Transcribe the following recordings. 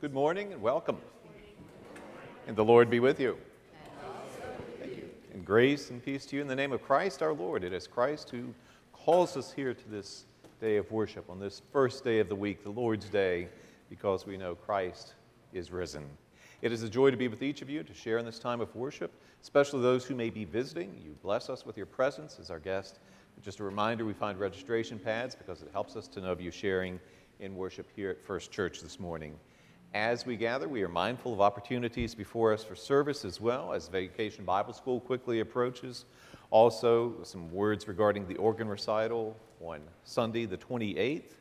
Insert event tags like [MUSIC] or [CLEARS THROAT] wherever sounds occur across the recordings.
Good morning and welcome. And the Lord be with you. Thank you. And grace and peace to you in the name of Christ our Lord. It is Christ who calls us here to this day of worship on this first day of the week, the Lord's Day, because we know Christ is risen. It is a joy to be with each of you to share in this time of worship, especially those who may be visiting. You bless us with your presence as our guest. Just a reminder we find registration pads because it helps us to know of you sharing in worship here at First Church this morning. As we gather, we are mindful of opportunities before us for service as well as Vacation Bible School quickly approaches. Also, some words regarding the organ recital on Sunday, the 28th.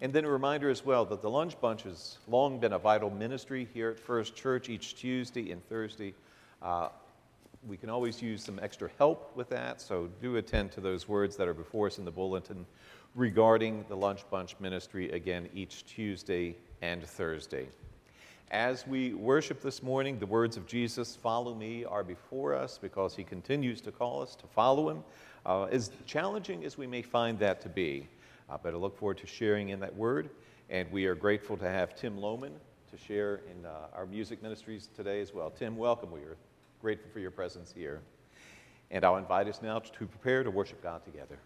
And then a reminder as well that the Lunch Bunch has long been a vital ministry here at First Church each Tuesday and Thursday. Uh, we can always use some extra help with that, so do attend to those words that are before us in the bulletin regarding the Lunch Bunch ministry again each Tuesday and Thursday. As we worship this morning, the words of Jesus, follow me, are before us because he continues to call us to follow him. Uh, as challenging as we may find that to be, uh, but I look forward to sharing in that word. And we are grateful to have Tim Lohman to share in uh, our music ministries today as well. Tim, welcome. We are grateful for your presence here. And I'll invite us now to prepare to worship God together.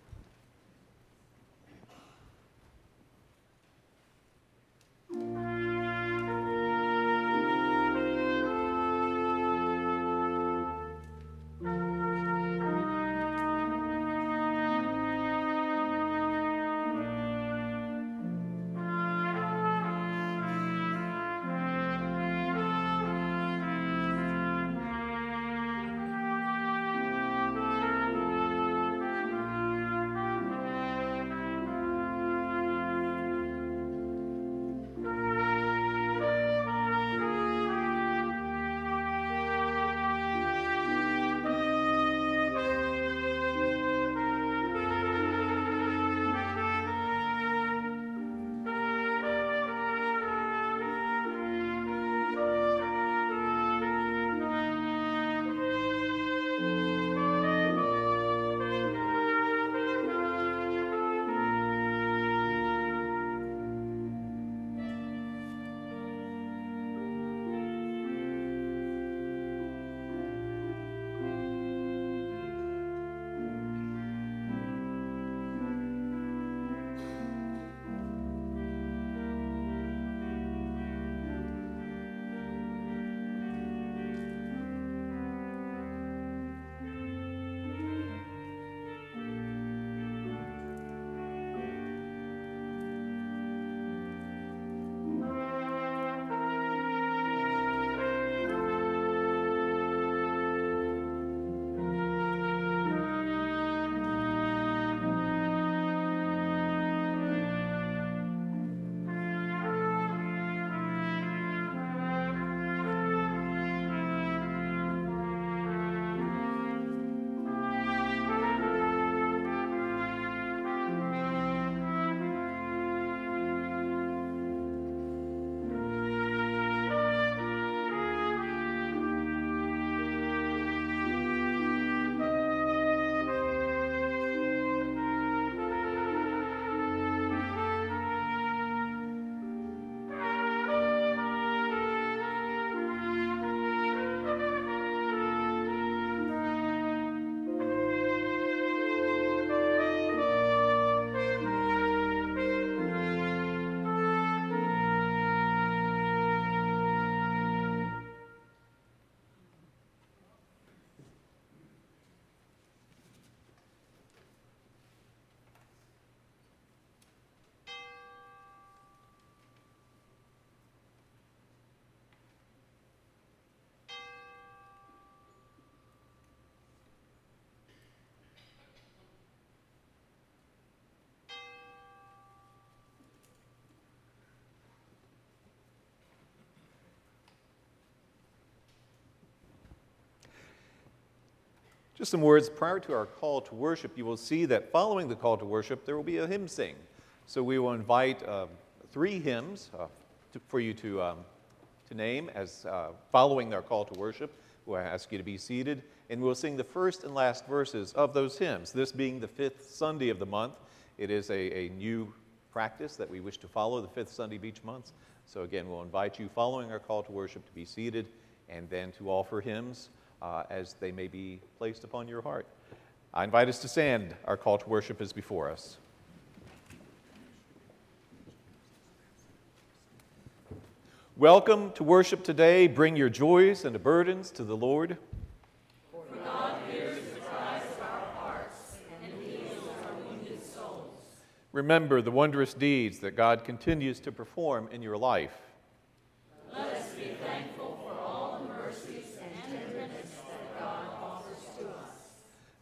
Just some words prior to our call to worship, you will see that following the call to worship, there will be a hymn sing. So we will invite uh, three hymns uh, to, for you to, um, to name as uh, following our call to worship. We'll ask you to be seated, and we'll sing the first and last verses of those hymns. This being the fifth Sunday of the month, it is a, a new practice that we wish to follow the fifth Sunday of each month. So, again, we'll invite you following our call to worship to be seated and then to offer hymns uh, as they may be placed upon your heart. I invite us to stand. Our call to worship is before us. Welcome to worship today. Bring your joys and burdens to the Lord. Remember the wondrous deeds that God continues to perform in your life. Let us be thankful for all the mercies and tenderness that God offers to us.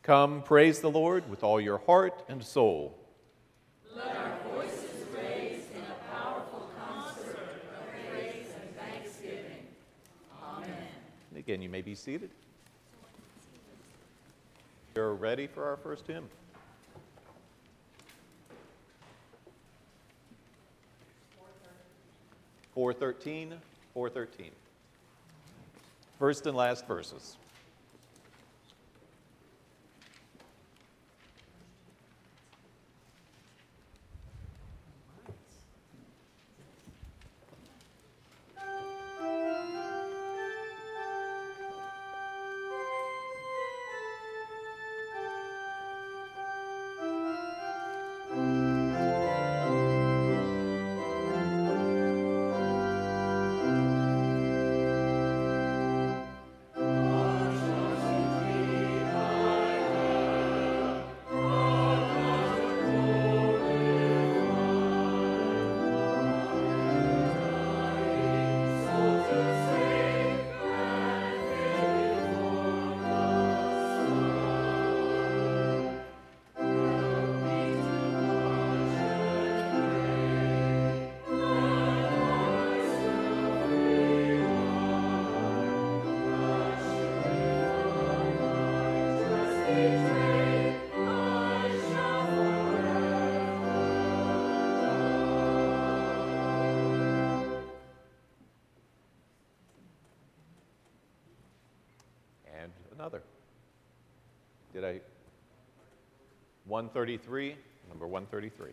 Come, praise the Lord with all your heart and soul. Let our voices raise in a powerful concert of praise and thanksgiving. Amen. Again, you may be seated. You're ready for our first hymn. 413, 413. First and last verses. 133, number 133.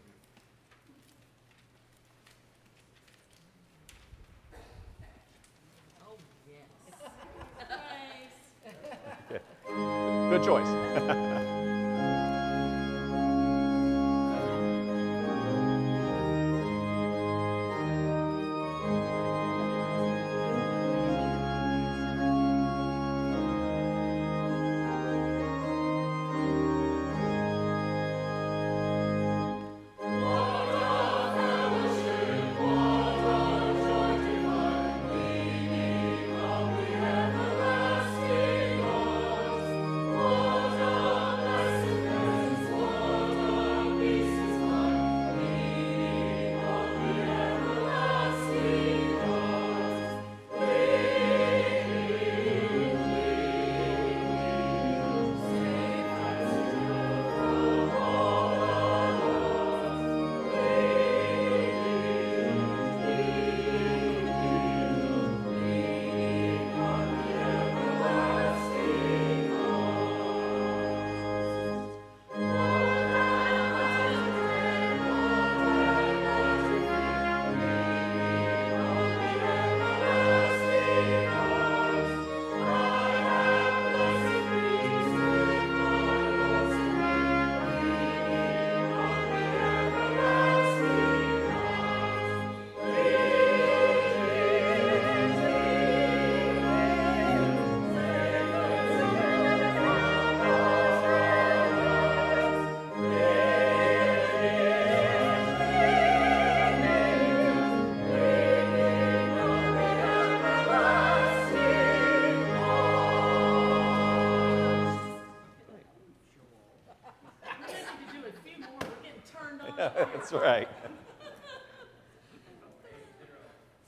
That's right.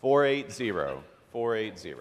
480. 480.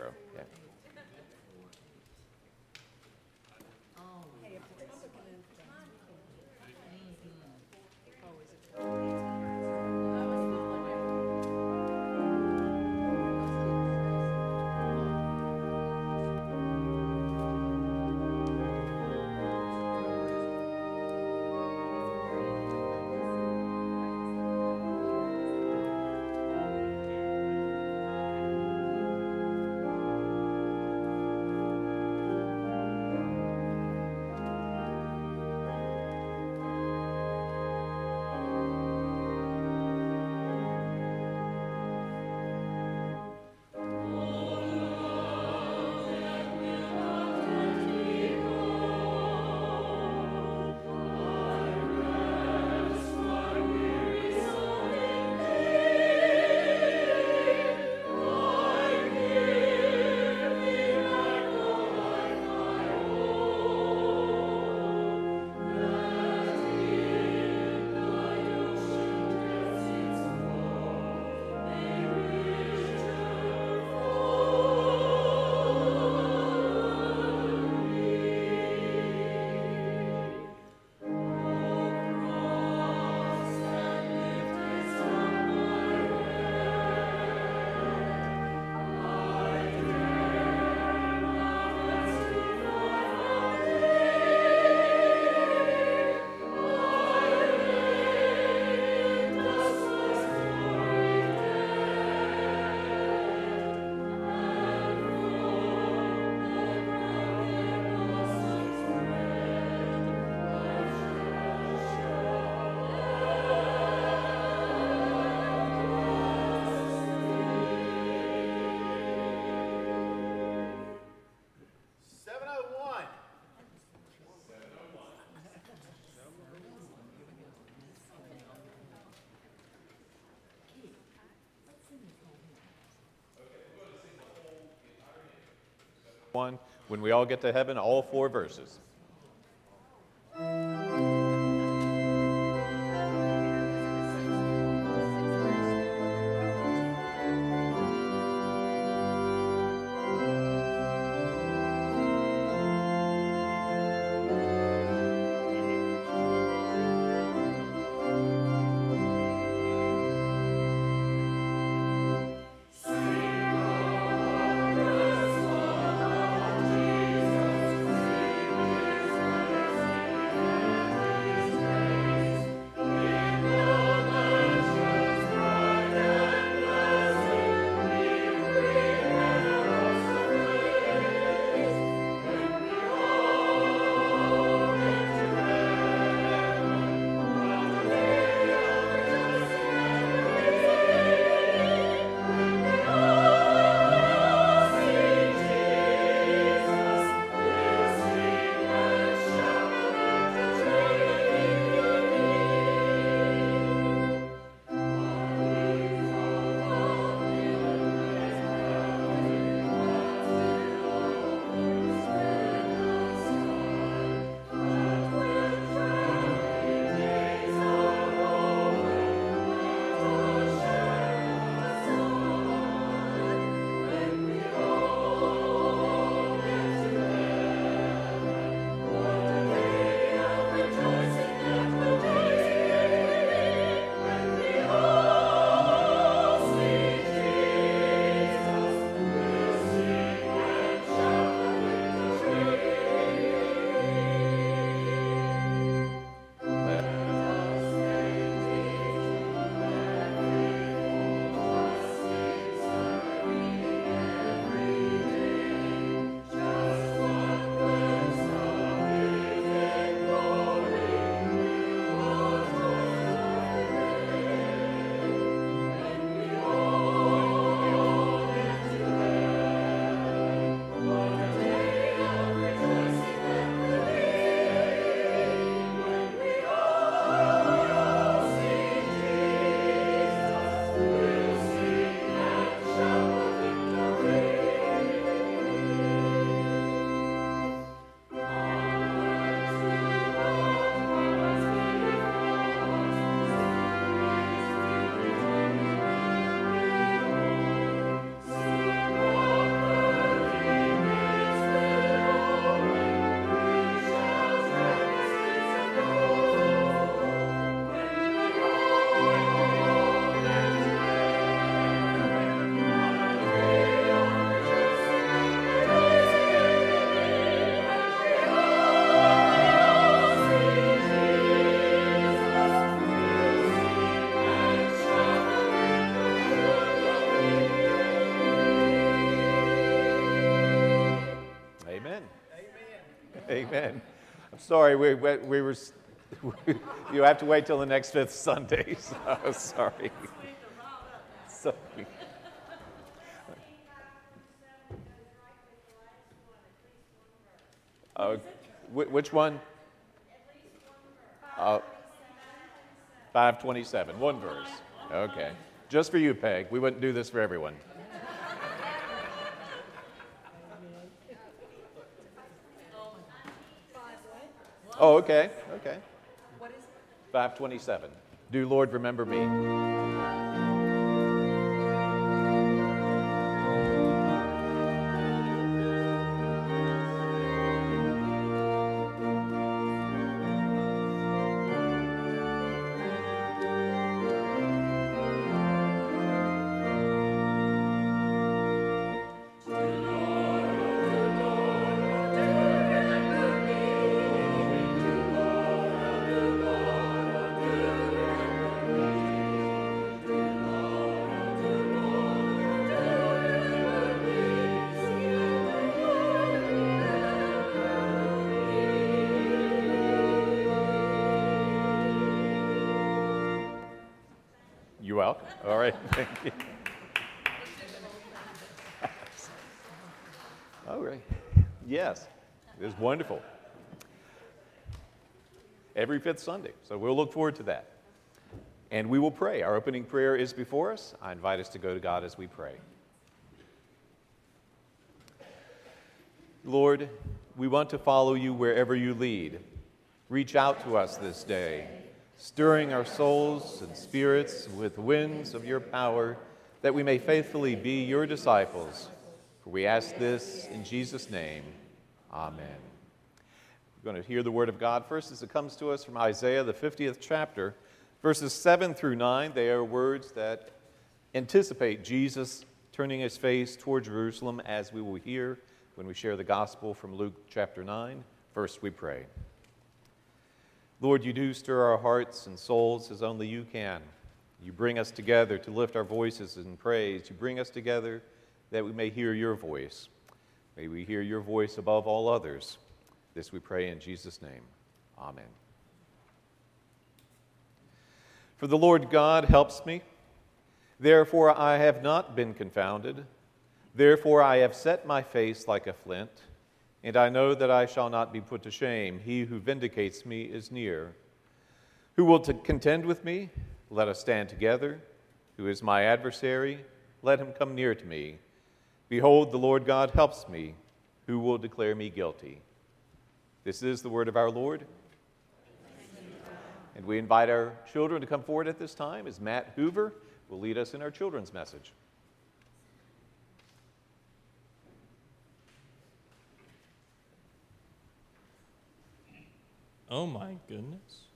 Yeah. one. When we all get to heaven, all four verses. Amen. I'm sorry, we, we, we were, [LAUGHS] you have to wait till the next fifth Sunday. [LAUGHS] So, sorry. sorry. Uh, which one? Uh, 527, one verse. Okay. Just for you, Peg. We wouldn't do this for everyone. Oh, okay, okay. What is it? 527. Do Lord remember me? All right, [LAUGHS] thank you. All right. Yes, it is wonderful. Every fifth Sunday. So we'll look forward to that. And we will pray. Our opening prayer is before us. I invite us to go to God as we pray. Lord, we want to follow you wherever you lead. Reach out to us this day, stirring our souls and spirits with winds of your power, that we may faithfully be your disciples. For we ask this in Jesus' name. Amen. We're going to hear the word of God first as it comes to us from Isaiah, the 50th chapter, verses 7 through 9. They are words that anticipate Jesus turning his face toward Jerusalem, as we will hear when we share the gospel from Luke chapter 9. First, we pray. Lord, you do stir our hearts and souls as only you can. You bring us together to lift our voices in praise. You bring us together that we may hear your voice. May we hear your voice above all others. This we pray in Jesus' name. Amen. For the Lord God helps me. Therefore I have not been confounded. Therefore I have set my face like a flint, and I know that I shall not be put to shame. He who vindicates me is near. Who will contend with me? Let us stand together. Who is my adversary? Let him come near to me. Behold, the Lord God helps me. Who will declare me guilty? This is the word of our Lord. And we invite our children to come forward at this time as Matt Hoover will lead us in our children's message. Oh my goodness.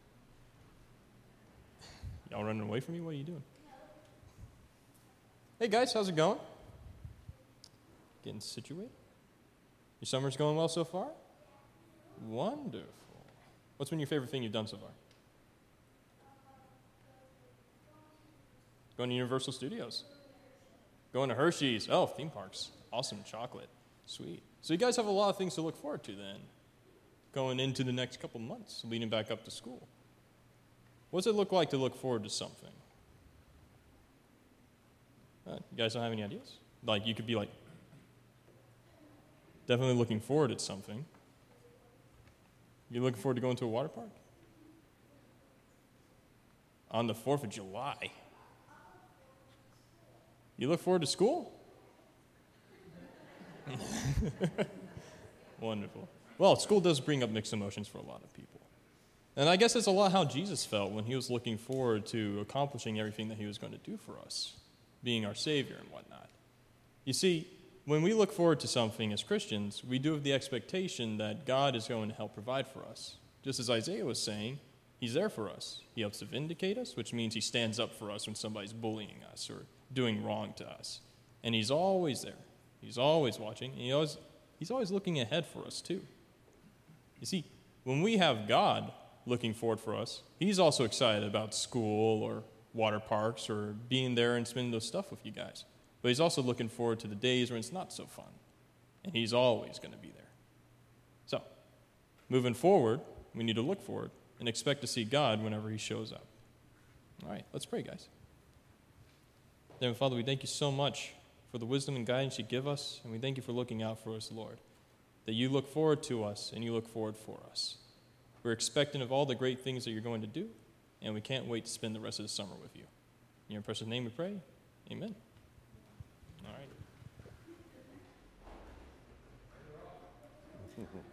Y'all running away from me? What are you doing? Hey guys, how's it going? Getting situated? Your summer's going well so far? Wonderful. What's been your favorite thing you've done so far? Going to Universal Studios. Going to Hershey's. Oh, theme parks. Awesome chocolate. Sweet. So you guys have a lot of things to look forward to then going into the next couple months, leading back up to school. What does it look like to look forward to something? Uh, you guys don't have any ideas? Like, you could be like, definitely looking forward to something. You looking forward to going to a water park? On the 4th of July. You look forward to school? [LAUGHS] Wonderful. Well, school does bring up mixed emotions for a lot of people. And I guess it's a lot how Jesus felt when he was looking forward to accomplishing everything that he was going to do for us, being our Savior and whatnot. You see, when we look forward to something as Christians, we do have the expectation that God is going to help provide for us. Just as Isaiah was saying, He's there for us. He helps to vindicate us, which means He stands up for us when somebody's bullying us or doing wrong to us. And He's always there. He's always watching. He always, he's always looking ahead for us, too. You see, when we have God looking forward for us, He's also excited about school or water parks or being there and spending those stuff with you guys. But He's also looking forward to the days when it's not so fun. And He's always going to be there. So, moving forward, we need to look forward and expect to see God whenever He shows up. All right, let's pray, guys. Heavenly Father, we thank you so much for the wisdom and guidance you give us, and we thank you for looking out for us, Lord that you look forward to us and you look forward for us. We're expecting of all the great things that you're going to do, and we can't wait to spend the rest of the summer with you. In your precious name we pray. Amen. All right. [LAUGHS]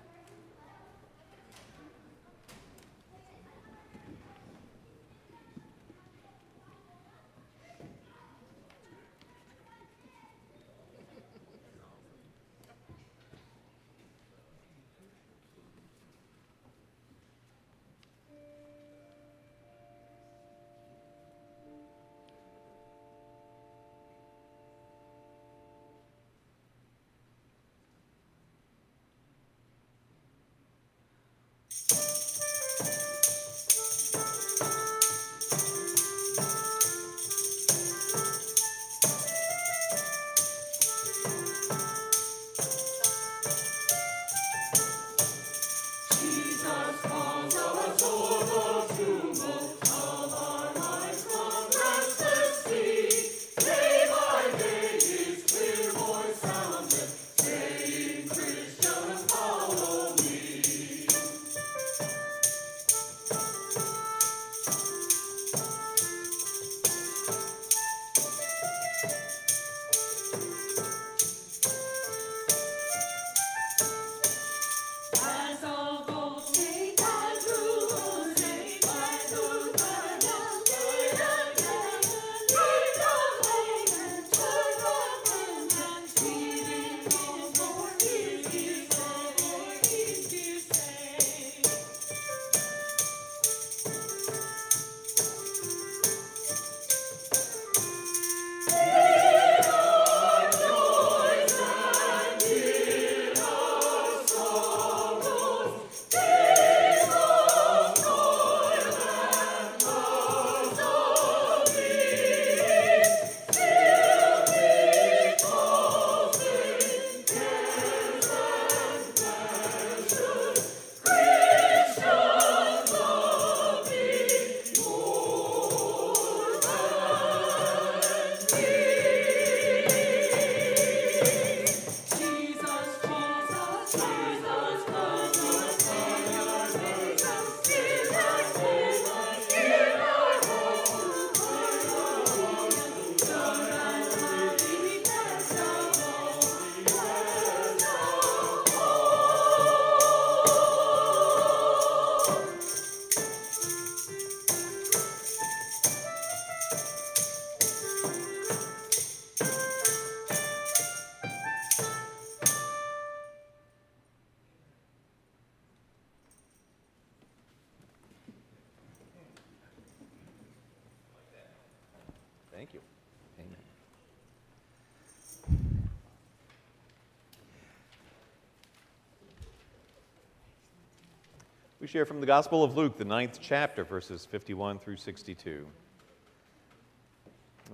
share from the Gospel of Luke, the ninth chapter, verses 51 through 62.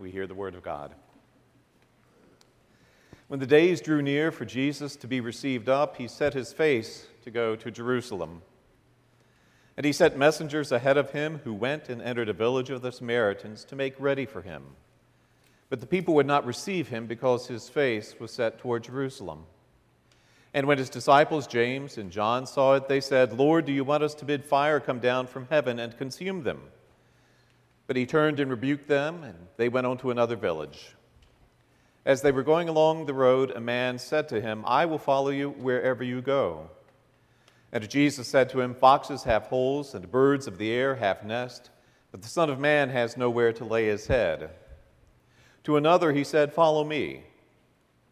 We hear the word of God. When the days drew near for Jesus to be received up, he set his face to go to Jerusalem. And he sent messengers ahead of him who went and entered a village of the Samaritans to make ready for him. But the people would not receive him because his face was set toward Jerusalem. And when his disciples James and John saw it, they said, Lord, do you want us to bid fire come down from heaven and consume them? But he turned and rebuked them, and they went on to another village. As they were going along the road, a man said to him, I will follow you wherever you go. And Jesus said to him, Foxes have holes, and birds of the air have nests, but the Son of Man has nowhere to lay his head. To another he said, Follow me.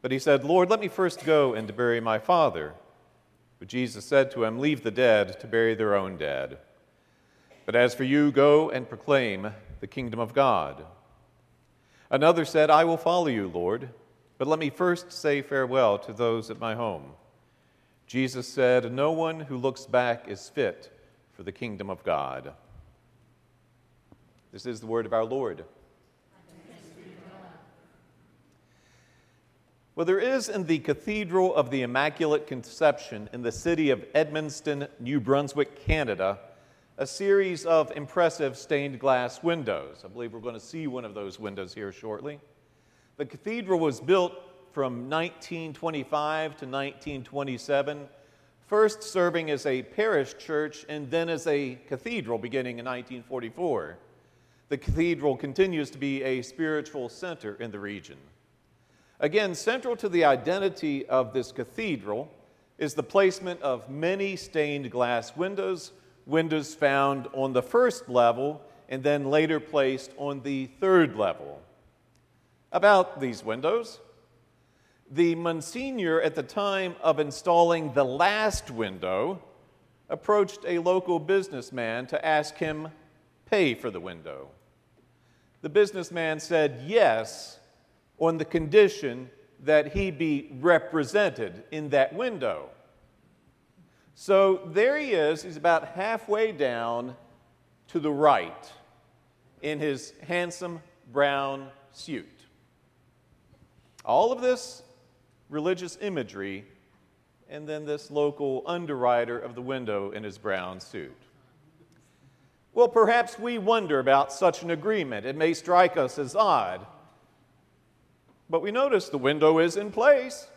But he said, Lord, let me first go and bury my father. But Jesus said to him, Leave the dead to bury their own dead. But as for you, go and proclaim the kingdom of God. Another said, I will follow you, Lord, but let me first say farewell to those at my home. Jesus said, No one who looks back is fit for the kingdom of God. This is the word of our Lord. Well, there is in the Cathedral of the Immaculate Conception in the city of Edmundston, New Brunswick, Canada, a series of impressive stained glass windows. I believe we're going to see one of those windows here shortly. The cathedral was built from 1925 to 1927, first serving as a parish church and then as a cathedral beginning in 1944. The cathedral continues to be a spiritual center in the region. Again, central to the identity of this cathedral is the placement of many stained glass windows, windows found on the first level and then later placed on the third level. About these windows, the Monsignor, at the time of installing the last window, approached a local businessman to ask him pay for the window. The businessman said yes on the condition that he be represented in that window. So there he is, he's about halfway down to the right in his handsome brown suit. All of this religious imagery, and then this local underwriter of the window in his brown suit. Well, perhaps we wonder about such an agreement. It may strike us as odd. But we notice the window is in place.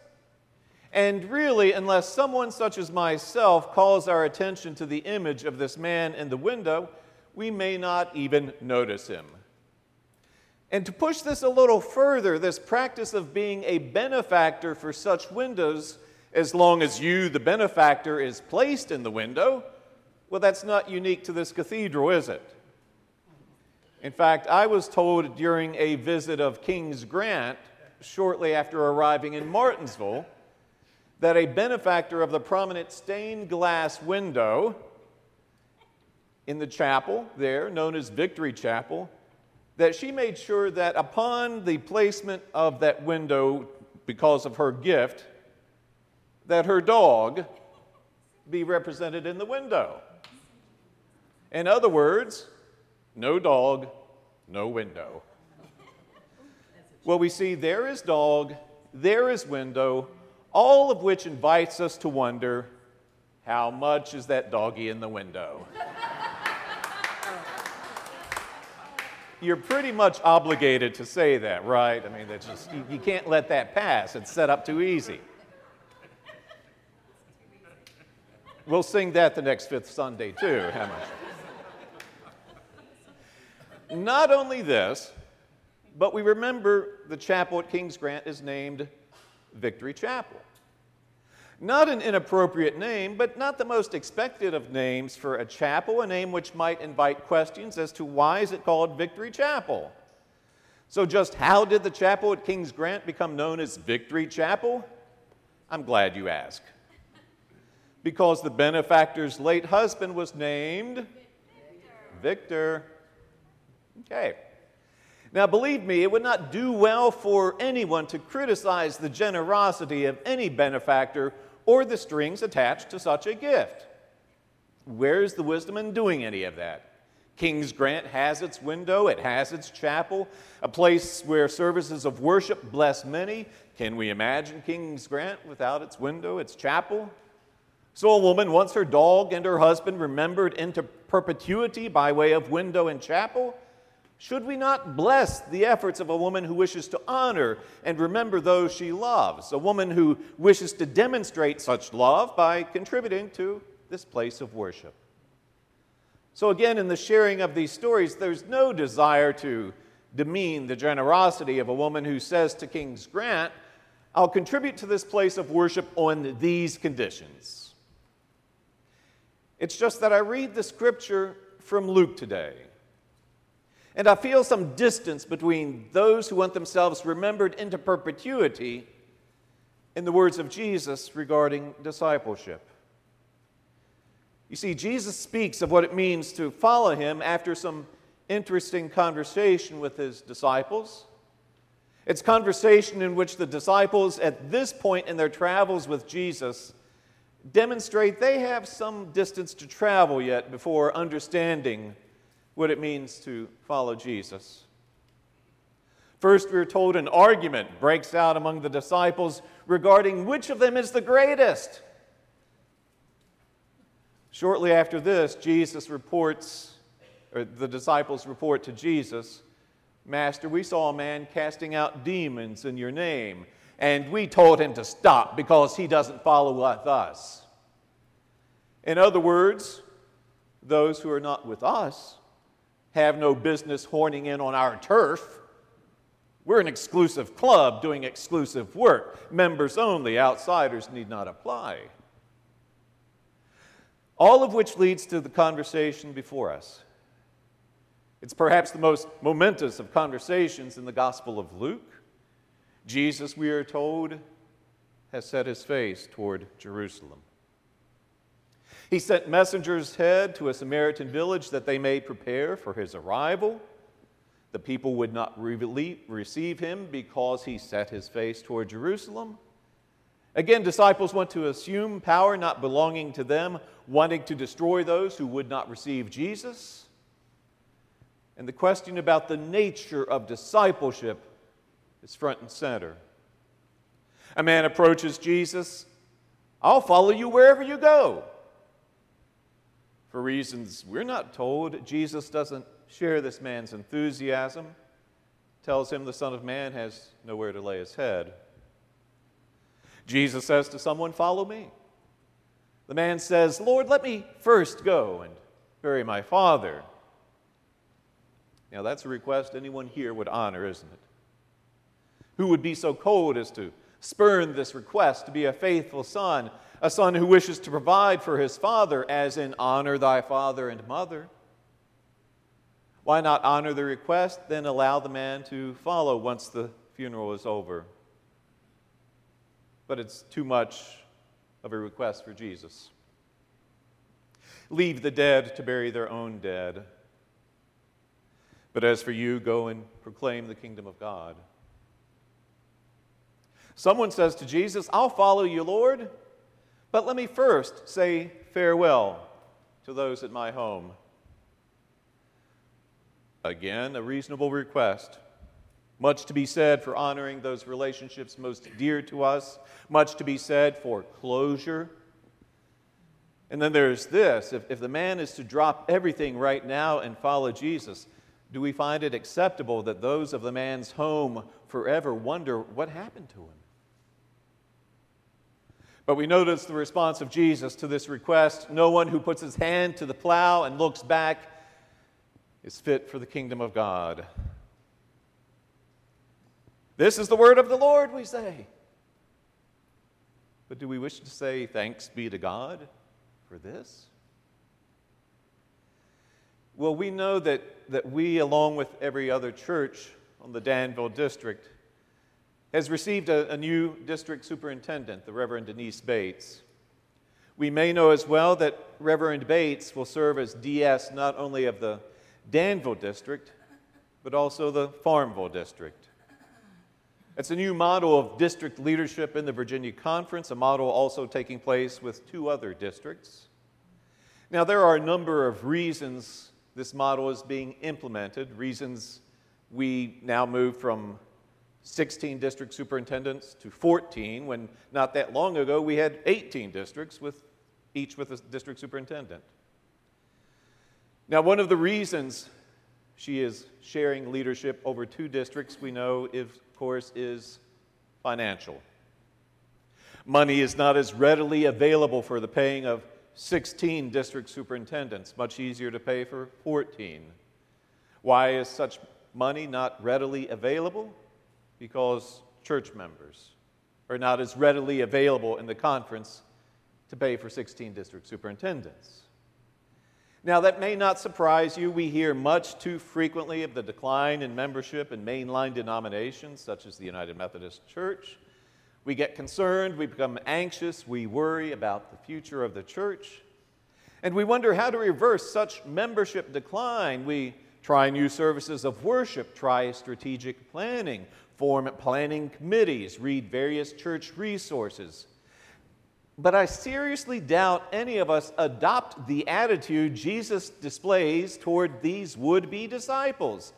And really, unless someone such as myself calls our attention to the image of this man in the window, we may not even notice him. And to push this a little further, this practice of being a benefactor for such windows, as long as you, the benefactor, is placed in the window, well, that's not unique to this cathedral, is it? In fact, I was told during a visit of King's Grant shortly after arriving in Martinsville that a benefactor of the prominent stained glass window in the chapel there, known as Victory Chapel, that she made sure that upon the placement of that window, because of her gift, that her dog be represented in the window. In other words, no dog, no window. Well, we see there is dog, there is window, all of which invites us to wonder how much is that doggy in the window? [LAUGHS] you're pretty much obligated to say that, right? I mean, that's just, you, you can't let that pass. It's set up too easy. We'll sing that the next fifth Sunday, too. How much? Not only this, but we remember the chapel at King's Grant is named Victory Chapel. Not an inappropriate name, but not the most expected of names for a chapel, a name which might invite questions as to why is it called Victory Chapel? So just how did the chapel at King's Grant become known as Victory Chapel? I'm glad you ask. Because the benefactor's late husband was named Victor. Victor. Okay. Now, believe me, it would not do well for anyone to criticize the generosity of any benefactor or the strings attached to such a gift. Where's the wisdom in doing any of that? King's Grant has its window, it has its chapel, a place where services of worship bless many. Can we imagine King's Grant without its window, its chapel? So a woman wants her dog and her husband remembered into perpetuity by way of window and chapel. Should we not bless the efforts of a woman who wishes to honor and remember those she loves? A woman who wishes to demonstrate such love by contributing to this place of worship. So, again, in the sharing of these stories, there's no desire to demean the generosity of a woman who says to King's Grant, I'll contribute to this place of worship on these conditions. It's just that I read the scripture from Luke today, and I feel some distance between those who want themselves remembered into perpetuity in the words of Jesus regarding discipleship. You see, Jesus speaks of what it means to follow him after some interesting conversation with his disciples. It's conversation in which the disciples, at this point in their travels with Jesus, demonstrate they have some distance to travel yet before understanding what it means to follow Jesus. First, we're told an argument breaks out among the disciples regarding which of them is the greatest. Shortly after this, Jesus reports, or the disciples report to Jesus, Master, we saw a man casting out demons in your name, and we told him to stop because he doesn't follow with us. In other words, those who are not with us have no business horning in on our turf. We're an exclusive club doing exclusive work. Members only, outsiders need not apply. All of which leads to the conversation before us. It's perhaps the most momentous of conversations in the Gospel of Luke. Jesus, we are told, has set his face toward Jerusalem. He sent messengers ahead to a Samaritan village that they may prepare for his arrival. The people would not receive him because he set his face toward Jerusalem. Again, disciples want to assume power not belonging to them, wanting to destroy those who would not receive Jesus. And the question about the nature of discipleship is front and center. A man approaches Jesus, I'll follow you wherever you go. For reasons we're not told, Jesus doesn't share this man's enthusiasm, tells him the Son of Man has nowhere to lay his head. Jesus says to someone, Follow me. The man says, Lord, let me first go and bury my father. Now, that's a request anyone here would honor, isn't it? Who would be so cold as to spurn this request to be a faithful son, a son who wishes to provide for his father, as in honor thy father and mother? Why not honor the request, then allow the man to follow once the funeral is over? but it's too much of a request for Jesus. Leave the dead to bury their own dead. But as for you, go and proclaim the kingdom of God. Someone says to Jesus, I'll follow you, Lord, but let me first say farewell to those at my home. Again, a reasonable request. Much to be said for honoring those relationships most dear to us, much to be said for closure. And then there's this if, if the man is to drop everything right now and follow Jesus, do we find it acceptable that those of the man's home forever wonder what happened to him? But we notice the response of Jesus to this request no one who puts his hand to the plow and looks back is fit for the kingdom of God. This is the word of the Lord, we say. But do we wish to say thanks be to God for this? Well, we know that, that we, along with every other church on the Danville district, has received a, a new district superintendent, the Reverend Denise Bates. We may know as well that Reverend Bates will serve as DS not only of the Danville district, but also the Farmville District. It's a new model of district leadership in the Virginia Conference, a model also taking place with two other districts. Now, there are a number of reasons this model is being implemented, reasons we now move from 16 district superintendents to 14, when not that long ago we had 18 districts, with each with a district superintendent. Now, one of the reasons she is sharing leadership over two districts, we know, of course, is financial. Money is not as readily available for the paying of 16 district superintendents, much easier to pay for 14. Why is such money not readily available? Because church members are not as readily available in the conference to pay for 16 district superintendents. Now, that may not surprise you. We hear much too frequently of the decline in membership in mainline denominations such as the United Methodist Church. We get concerned, we become anxious, we worry about the future of the church, and we wonder how to reverse such membership decline. We try new services of worship, try strategic planning, form planning committees, read various church resources. But I seriously doubt any of us adopt the attitude Jesus displays toward these would be disciples.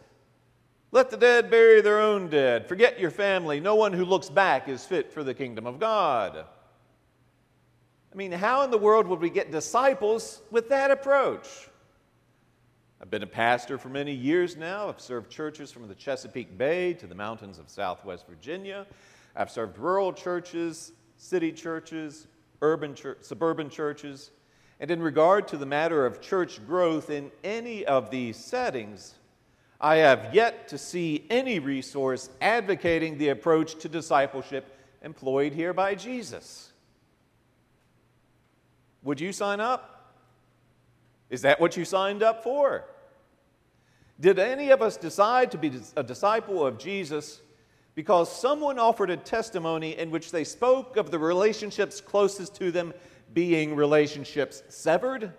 Let the dead bury their own dead. Forget your family. No one who looks back is fit for the kingdom of God. I mean, how in the world would we get disciples with that approach? I've been a pastor for many years now. I've served churches from the Chesapeake Bay to the mountains of southwest Virginia. I've served rural churches, city churches, urban suburban churches. And in regard to the matter of church growth in any of these settings, I have yet to see any resource advocating the approach to discipleship employed here by Jesus. Would you sign up? Is that what you signed up for? Did any of us decide to be a disciple of Jesus because someone offered a testimony in which they spoke of the relationships closest to them being relationships severed?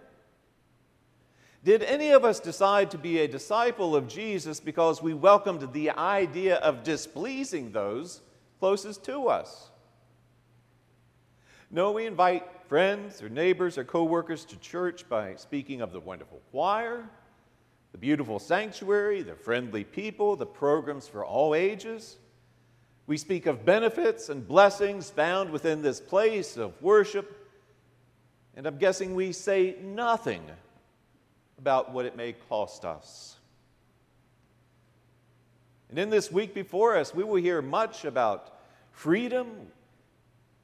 Did any of us decide to be a disciple of Jesus because we welcomed the idea of displeasing those closest to us? No, we invite friends or neighbors or coworkers to church by speaking of the wonderful choir, the beautiful sanctuary, the friendly people, the programs for all ages. We speak of benefits and blessings found within this place of worship, and I'm guessing we say nothing about what it may cost us. And in this week before us, we will hear much about freedom,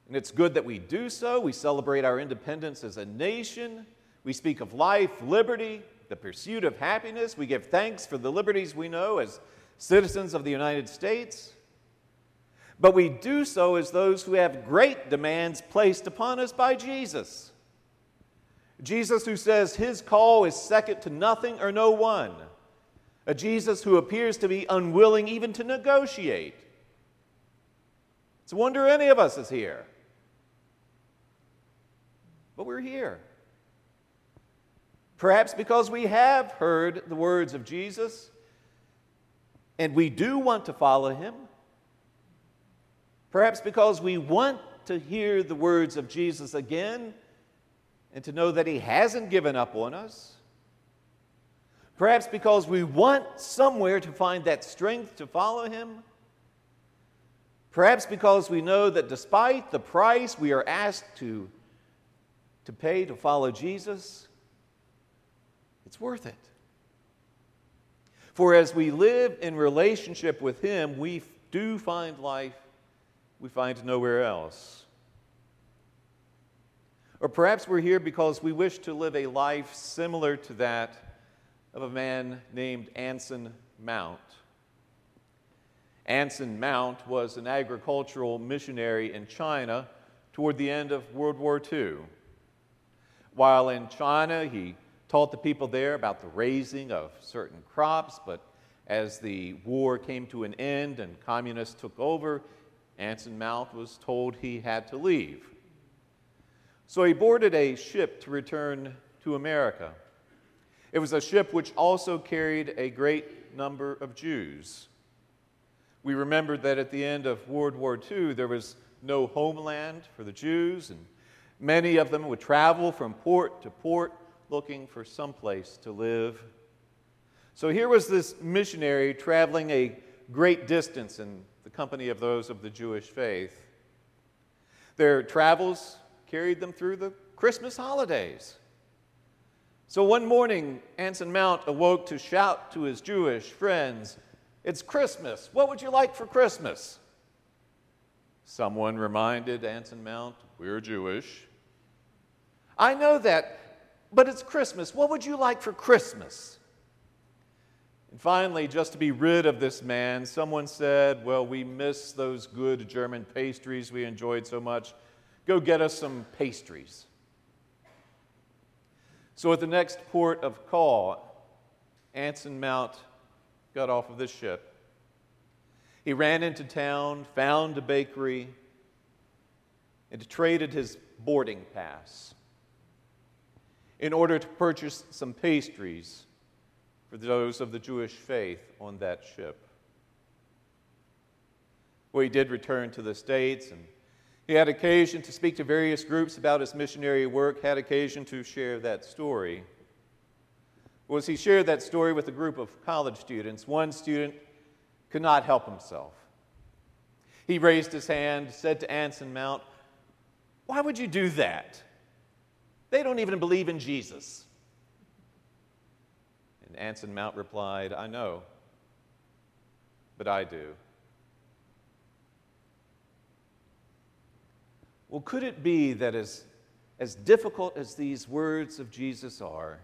and it's good that we do so. We celebrate our independence as a nation. We speak of life, liberty, the pursuit of happiness. We give thanks for the liberties we know as citizens of the United States. But we do so as those who have great demands placed upon us by Jesus. Jesus, who says his call is second to nothing or no one. A Jesus who appears to be unwilling even to negotiate. It's a wonder any of us is here. But we're here. Perhaps because we have heard the words of Jesus and we do want to follow him. Perhaps because we want to hear the words of Jesus again and to know that He hasn't given up on us. Perhaps because we want somewhere to find that strength to follow Him. Perhaps because we know that despite the price we are asked to, to pay to follow Jesus, it's worth it. For as we live in relationship with Him, we do find life we find nowhere else. Or perhaps we're here because we wish to live a life similar to that of a man named Anson Mount. Anson Mount was an agricultural missionary in China toward the end of World War II. While in China, he taught the people there about the raising of certain crops, but as the war came to an end and communists took over, Anson Mount was told he had to leave. So he boarded a ship to return to America. It was a ship which also carried a great number of Jews. We remembered that at the end of World War II, there was no homeland for the Jews, and many of them would travel from port to port looking for some place to live. So here was this missionary traveling a great distance in the company of those of the Jewish faith. Their travels carried them through the Christmas holidays. So one morning, Anson Mount awoke to shout to his Jewish friends, It's Christmas. What would you like for Christmas? Someone reminded Anson Mount, We're Jewish. I know that, but it's Christmas. What would you like for Christmas? And finally, just to be rid of this man, someone said, Well, we miss those good German pastries we enjoyed so much. Go get us some pastries. So at the next port of call, Anson Mount got off of the ship. He ran into town, found a bakery, and traded his boarding pass in order to purchase some pastries for those of the Jewish faith on that ship. Well, he did return to the States and he had occasion to speak to various groups about his missionary work, had occasion to share that story. Was he shared that story with a group of college students? One student could not help himself. He raised his hand, said to Anson Mount, Why would you do that? They don't even believe in Jesus. And Anson Mount replied, I know, but I do. Well, could it be that as, as difficult as these words of Jesus are,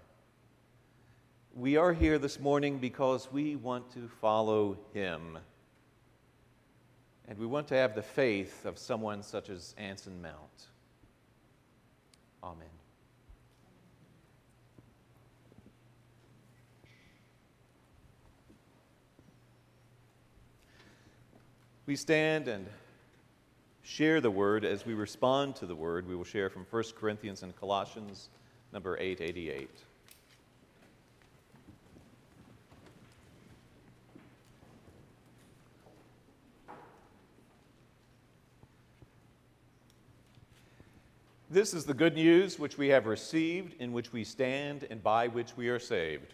we are here this morning because we want to follow him. And we want to have the faith of someone such as Anson Mount. Amen. We stand and share the word as we respond to the word. We will share from 1 Corinthians and Colossians, number 888. This is the good news which we have received, in which we stand, and by which we are saved.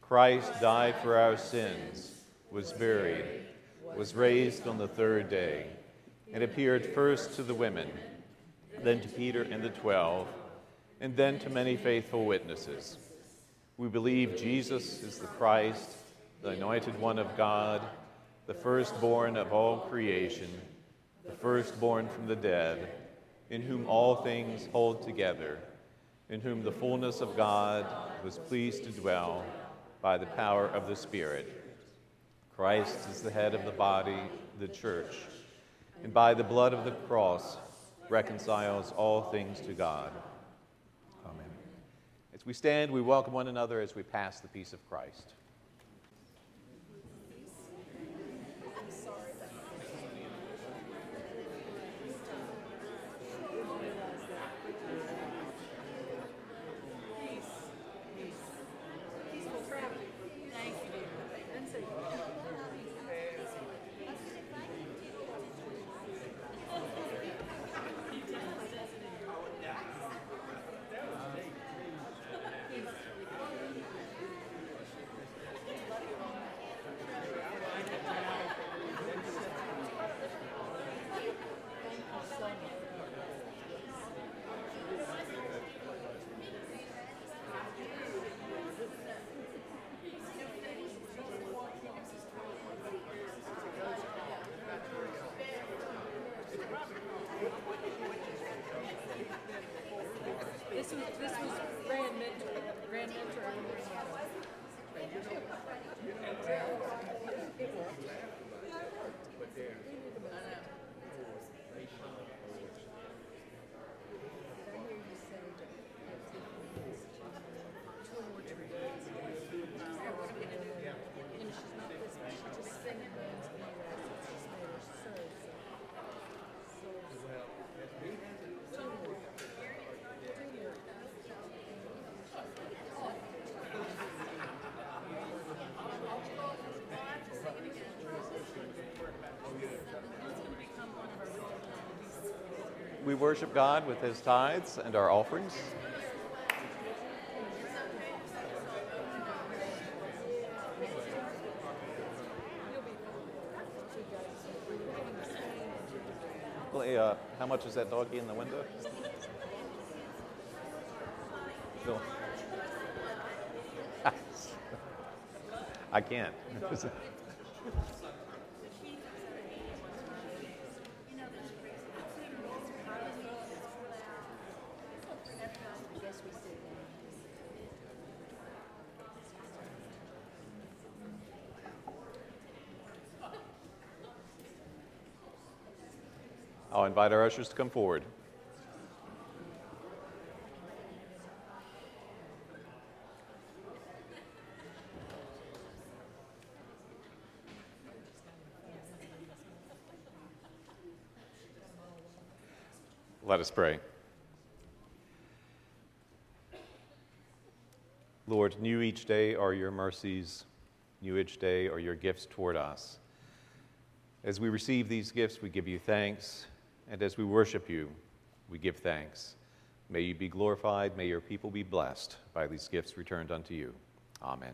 Christ died for our sins, was buried, was raised on the third day and appeared first to the women, then to Peter and the twelve, and then to many faithful witnesses. We believe Jesus is the Christ, the anointed one of God, the firstborn of all creation, the firstborn from the dead, in whom all things hold together, in whom the fullness of God was pleased to dwell by the power of the Spirit. Christ is the head of the body, the church and by the blood of the cross reconciles all things to God. Amen. As we stand, we welcome one another as we pass the peace of Christ. We worship God with his tithes and our offerings. Uh, how much is that doggy in the window? [LAUGHS] I can't. [LAUGHS] I'll invite our ushers to come forward. Let us pray. Lord, new each day are your mercies, new each day are your gifts toward us. As we receive these gifts, we give you thanks, and as we worship you, we give thanks. May you be glorified, may your people be blessed by these gifts returned unto you. Amen.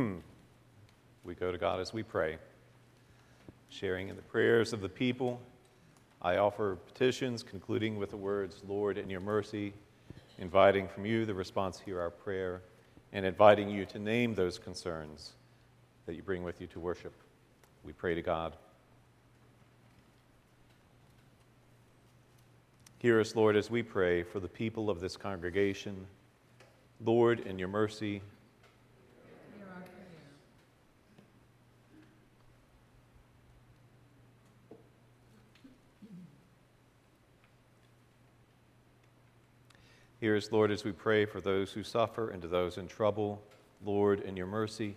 [CLEARS THROAT] we go to God as we pray, sharing in the prayers of the people. I offer petitions, concluding with the words, Lord, in your mercy, inviting from you the response hear our prayer, and inviting you to name those concerns that you bring with you to worship. We pray to God. Hear us, Lord, as we pray for the people of this congregation. Lord, in your mercy, Hear us, Lord, as we pray for those who suffer and to those in trouble. Lord, in your mercy.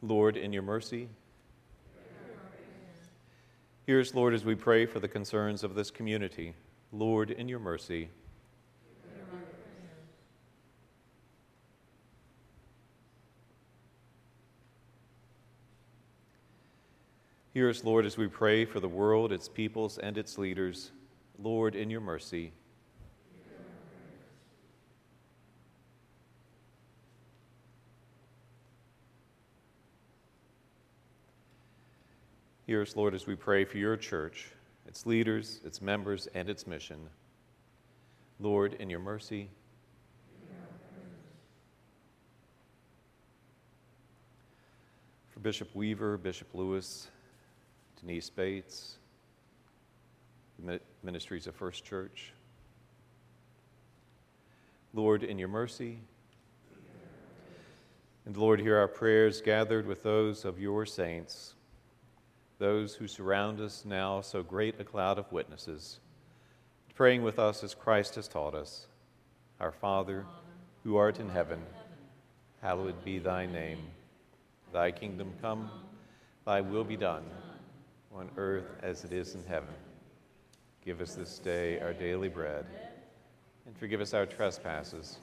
Lord, in your mercy. Hear us, Lord, as we pray for the concerns of this community. Lord, in your mercy. Hear us, Lord, as we pray for the world, its peoples, and its leaders. Lord, in your mercy. Hear us, Lord, as we pray for your church, its leaders, its members, and its mission. Lord, in your mercy. For Bishop Weaver, Bishop Lewis, Denise Bates, ministries of First Church. Lord, in your mercy. And Lord, hear our prayers gathered with those of your saints, those who surround us now, so great a cloud of witnesses, praying with us as Christ has taught us. Our Father, who art in heaven, hallowed be thy name. Thy kingdom come, thy will be done on earth as it is in heaven. Give us this day our daily bread, and forgive us our trespasses,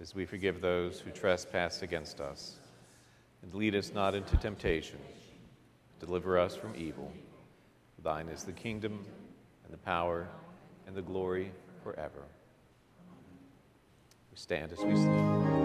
as we forgive those who trespass against us. And lead us not into temptation. Deliver us from evil. Thine is the kingdom, and the power, and the glory forever. We stand as we sing.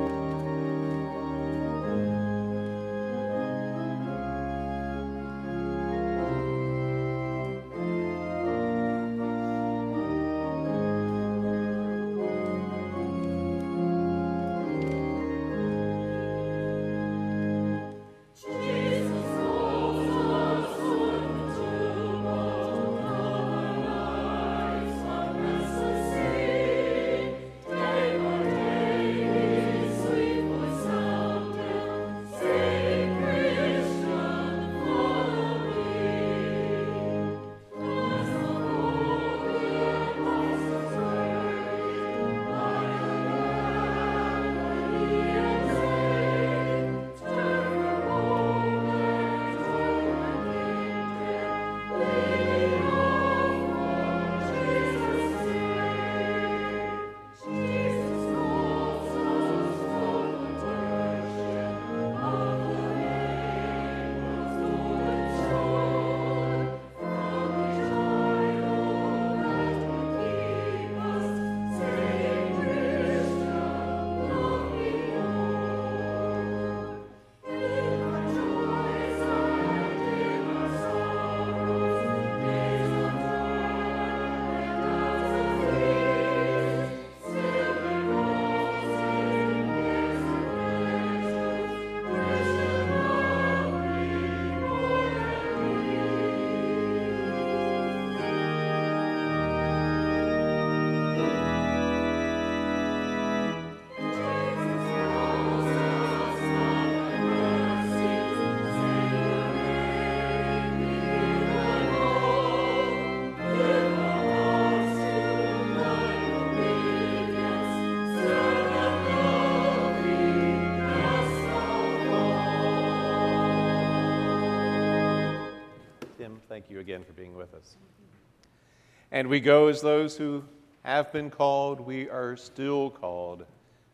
And we go as those who have been called, we are still called,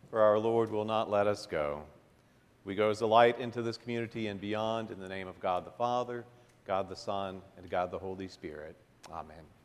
for our Lord will not let us go. We go as a light into this community and beyond in the name of God the Father, God the Son, and God the Holy Spirit. Amen.